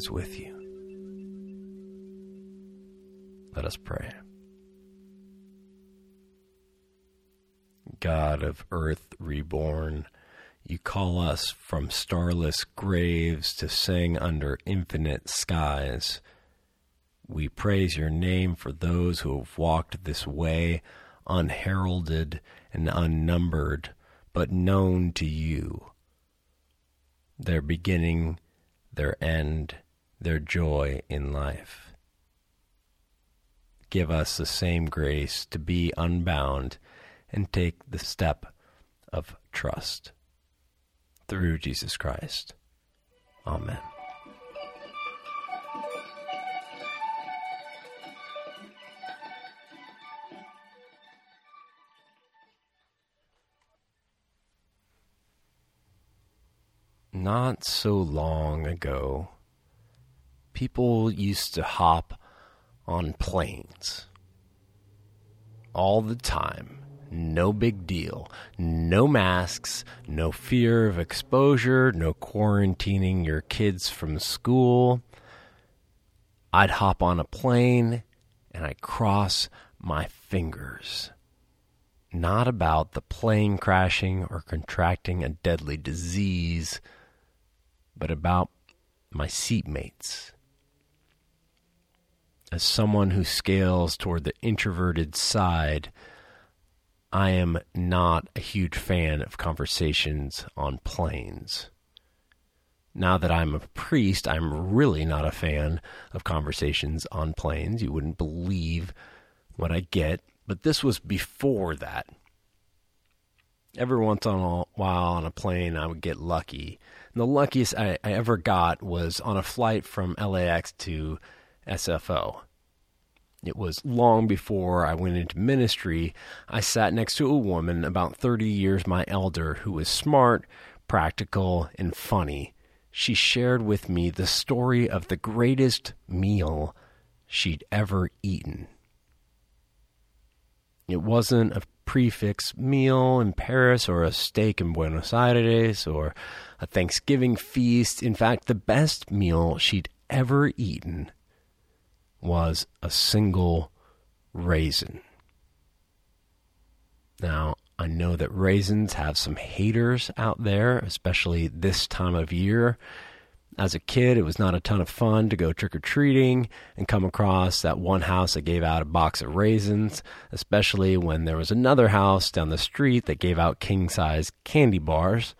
Is with you. Let us pray. God of earth reborn, you call us from starless graves to sing under infinite skies. We praise your name for those who have walked this way unheralded and unnumbered, but known to you. Their beginning, their end, their joy in life. Give us the same grace to be unbound and take the step of trust. Through Jesus Christ. Amen. Not so long ago, people used to hop on planes all the time. No big deal. No masks, no fear of exposure, no quarantining your kids from school. I'd hop on a plane and I'd cross my fingers. Not about the plane crashing or contracting a deadly disease, but about my seatmates as someone who scales toward the introverted side, I am not a huge fan of conversations on planes. Now that I'm a priest, I'm really not a fan of conversations on planes. You wouldn't believe what I get, but this was before that. Every once in a while on a plane, I would get lucky. And the luckiest I, I ever got was on a flight from LAX to SFO. It was long before I went into ministry. I sat next to a woman about 30 years my elder who was smart, practical, and funny. She shared with me the story of the greatest meal she'd ever eaten. It wasn't a prix fixe meal in Paris or a steak in Buenos Aires or a Thanksgiving feast. In fact, the best meal she'd ever eaten was a single raisin. Now, I know that raisins have some haters out there, especially this time of year. As a kid, it was not a ton of fun to go trick or treating and come across that one house that gave out a box of raisins, especially when there was another house down the street that gave out king size candy bars.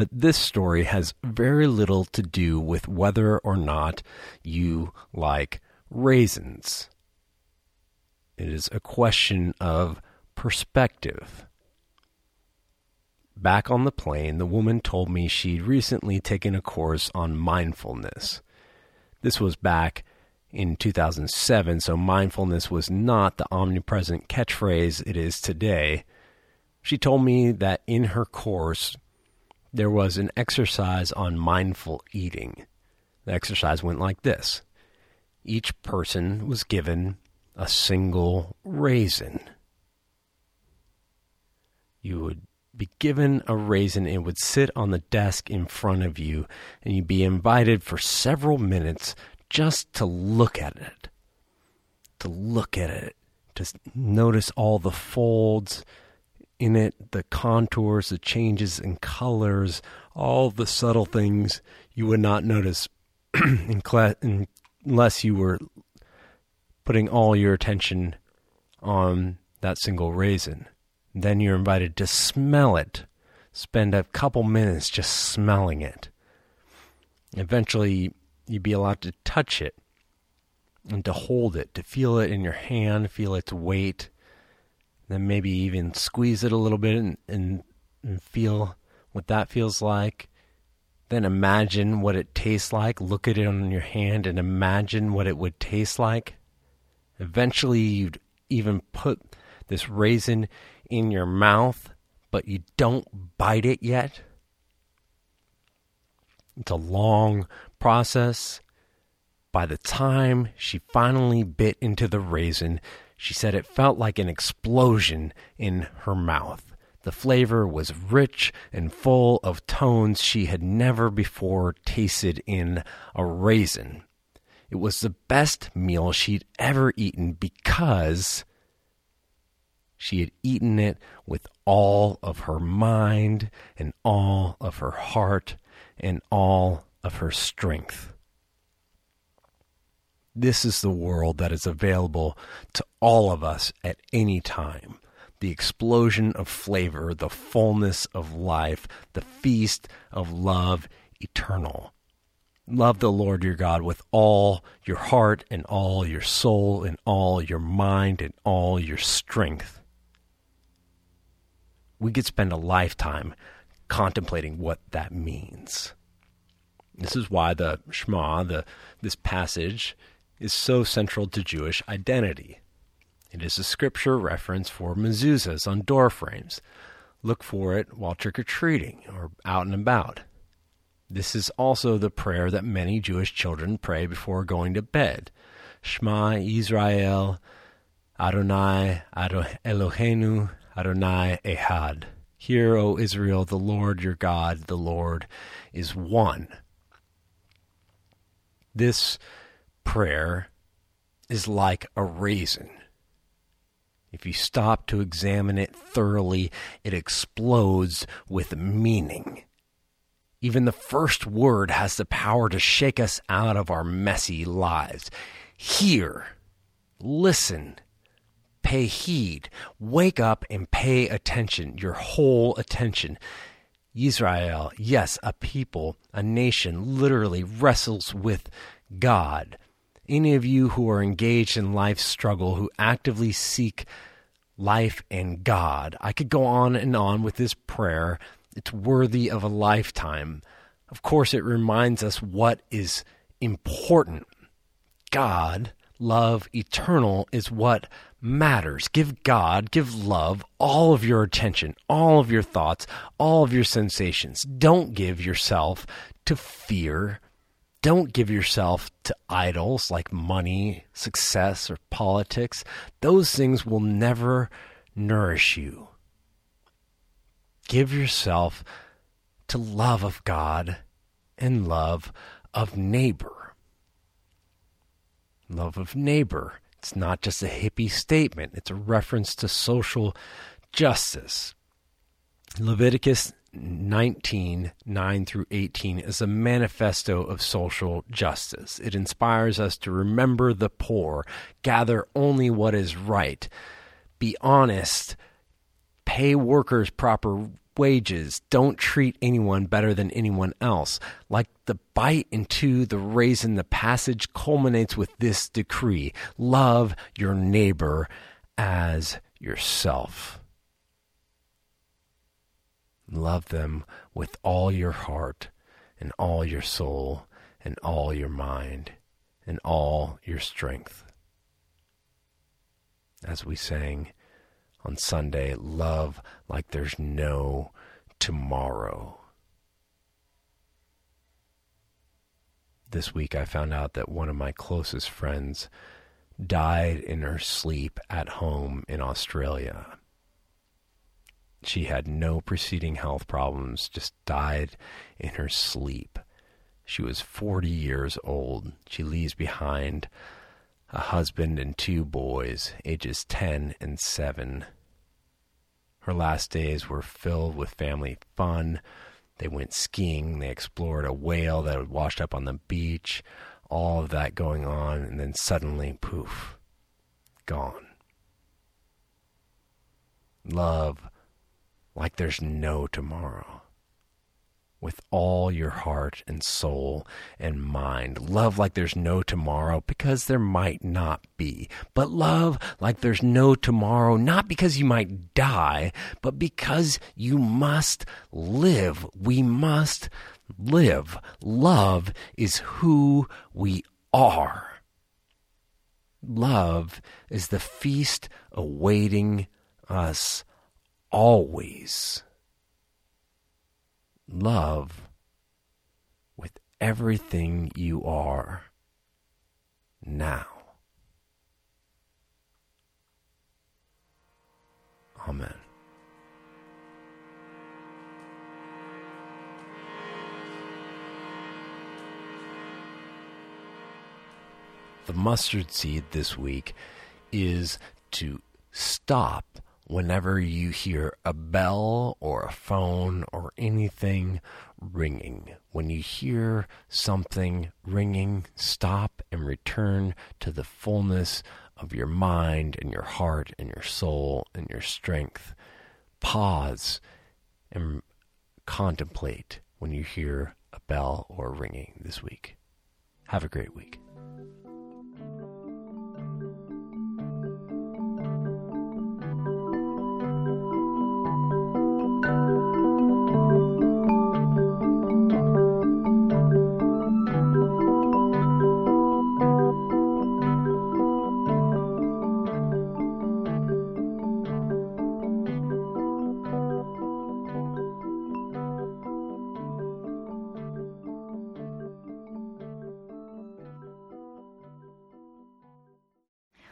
But this story has very little to do with whether or not you like raisins. It is a question of perspective. Back on the plane, the woman told me she'd recently taken a course on mindfulness. This was back in 2007, so mindfulness was not the omnipresent catchphrase it is today. She told me that in her course, there was an exercise on mindful eating. The exercise went like this each person was given a single raisin. You would be given a raisin, it would sit on the desk in front of you, and you'd be invited for several minutes just to look at it. To look at it, to notice all the folds in it, the contours, the changes in colors, all the subtle things you would not notice unless you were putting all your attention on that single raisin. Then you're invited to smell it. Spend a couple minutes just smelling it. Eventually, you'd be allowed to touch it and to hold it, to feel it in your hand, feel its weight, then maybe even squeeze it a little bit and, and, and feel what that feels like. Then imagine what it tastes like. Look at it on your hand and imagine what it would taste like. Eventually, you'd even put this raisin in your mouth, but you don't bite it yet. It's a long process. By the time she finally bit into the raisin, she said it felt like an explosion in her mouth. The flavor was rich and full of tones she had never before tasted in a raisin. It was the best meal she'd ever eaten because she had eaten it with all of her mind and all of her heart and all of her strength. This is the world that is available to all of us at any time. The explosion of flavor, the fullness of life, the feast of love eternal. Love the Lord your God with all your heart and all your soul and all your mind and all your strength. We could spend a lifetime contemplating what that means. This is why the Shema, the this passage, is so central to Jewish identity. It is a scripture reference for mezuzahs on door frames. Look for it while trick or treating or out and about. This is also the prayer that many Jewish children pray before going to bed. Shema Israel, Adonai Eloheinu, Adonai Ehad. Hear, O Israel, the Lord your God, the Lord is one. This prayer is like a raisin. If you stop to examine it thoroughly, it explodes with meaning. Even the first word has the power to shake us out of our messy lives. Hear, listen, pay heed, wake up and pay attention, your whole attention. Israel, yes, a people, a nation, literally wrestles with God. Any of you who are engaged in life's struggle, who actively seek life and God, I could go on and on with this prayer it's worthy of a lifetime. Of course, it reminds us what is important. God, love, eternal is what matters. Give God, give love all of your attention, all of your thoughts, all of your sensations. Don't give yourself to fear. Don't give yourself to idols like money, success, or politics. Those things will never nourish you give yourself to love of God and love of neighbor. Love of neighbor. It's not just a hippie statement, it's a reference to social justice. Leviticus 19 9 through 18 is a manifesto of social justice. It inspires us to remember the poor, gather only what is right, be honest, pay workers proper wages. Don't treat anyone better than anyone else. Like the bite into the raisin, the passage culminates with this decree love your neighbor as yourself. Love them with all your heart and all your soul and all your mind and all your strength. As we sang, on Sunday, love like there's no tomorrow. This week, I found out that one of my closest friends died in her sleep at home in Australia. She had no preceding health problems, just died in her sleep. She was 40 years old. She leaves behind a husband and two boys, ages 10 and 7. Her last days were filled with family fun. They went skiing, they explored a whale that had washed up on the beach, all of that going on, and then suddenly, poof, gone. Love like there's no tomorrow with all your heart and soul and mind. Love like there's no tomorrow because there might not be. But love like there's no tomorrow, not because you might die, but because you must live. We must live. Love is who we are. Love is the feast awaiting us always love with everything you are now. Amen. The mustard seed this week is to stop whenever you hear a bell or a phone or anything ringing. When you hear something ringing, stop and return to the fullness of your mind and your heart and your soul and your strength. Pause and contemplate when you hear a bell or ringing this week. Have a great week.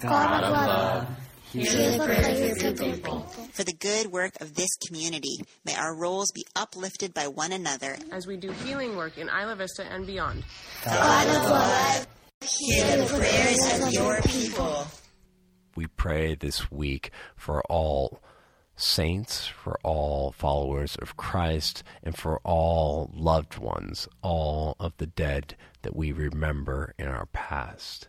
God of love, hear the prayers of your people. For the good work of this community, may our roles be uplifted by one another as we do healing work in Isla Vista and beyond. God of love, hear the prayers of your people. We pray this week for all saints, for all followers of Christ, and for all loved ones, all of the dead that we remember in our past.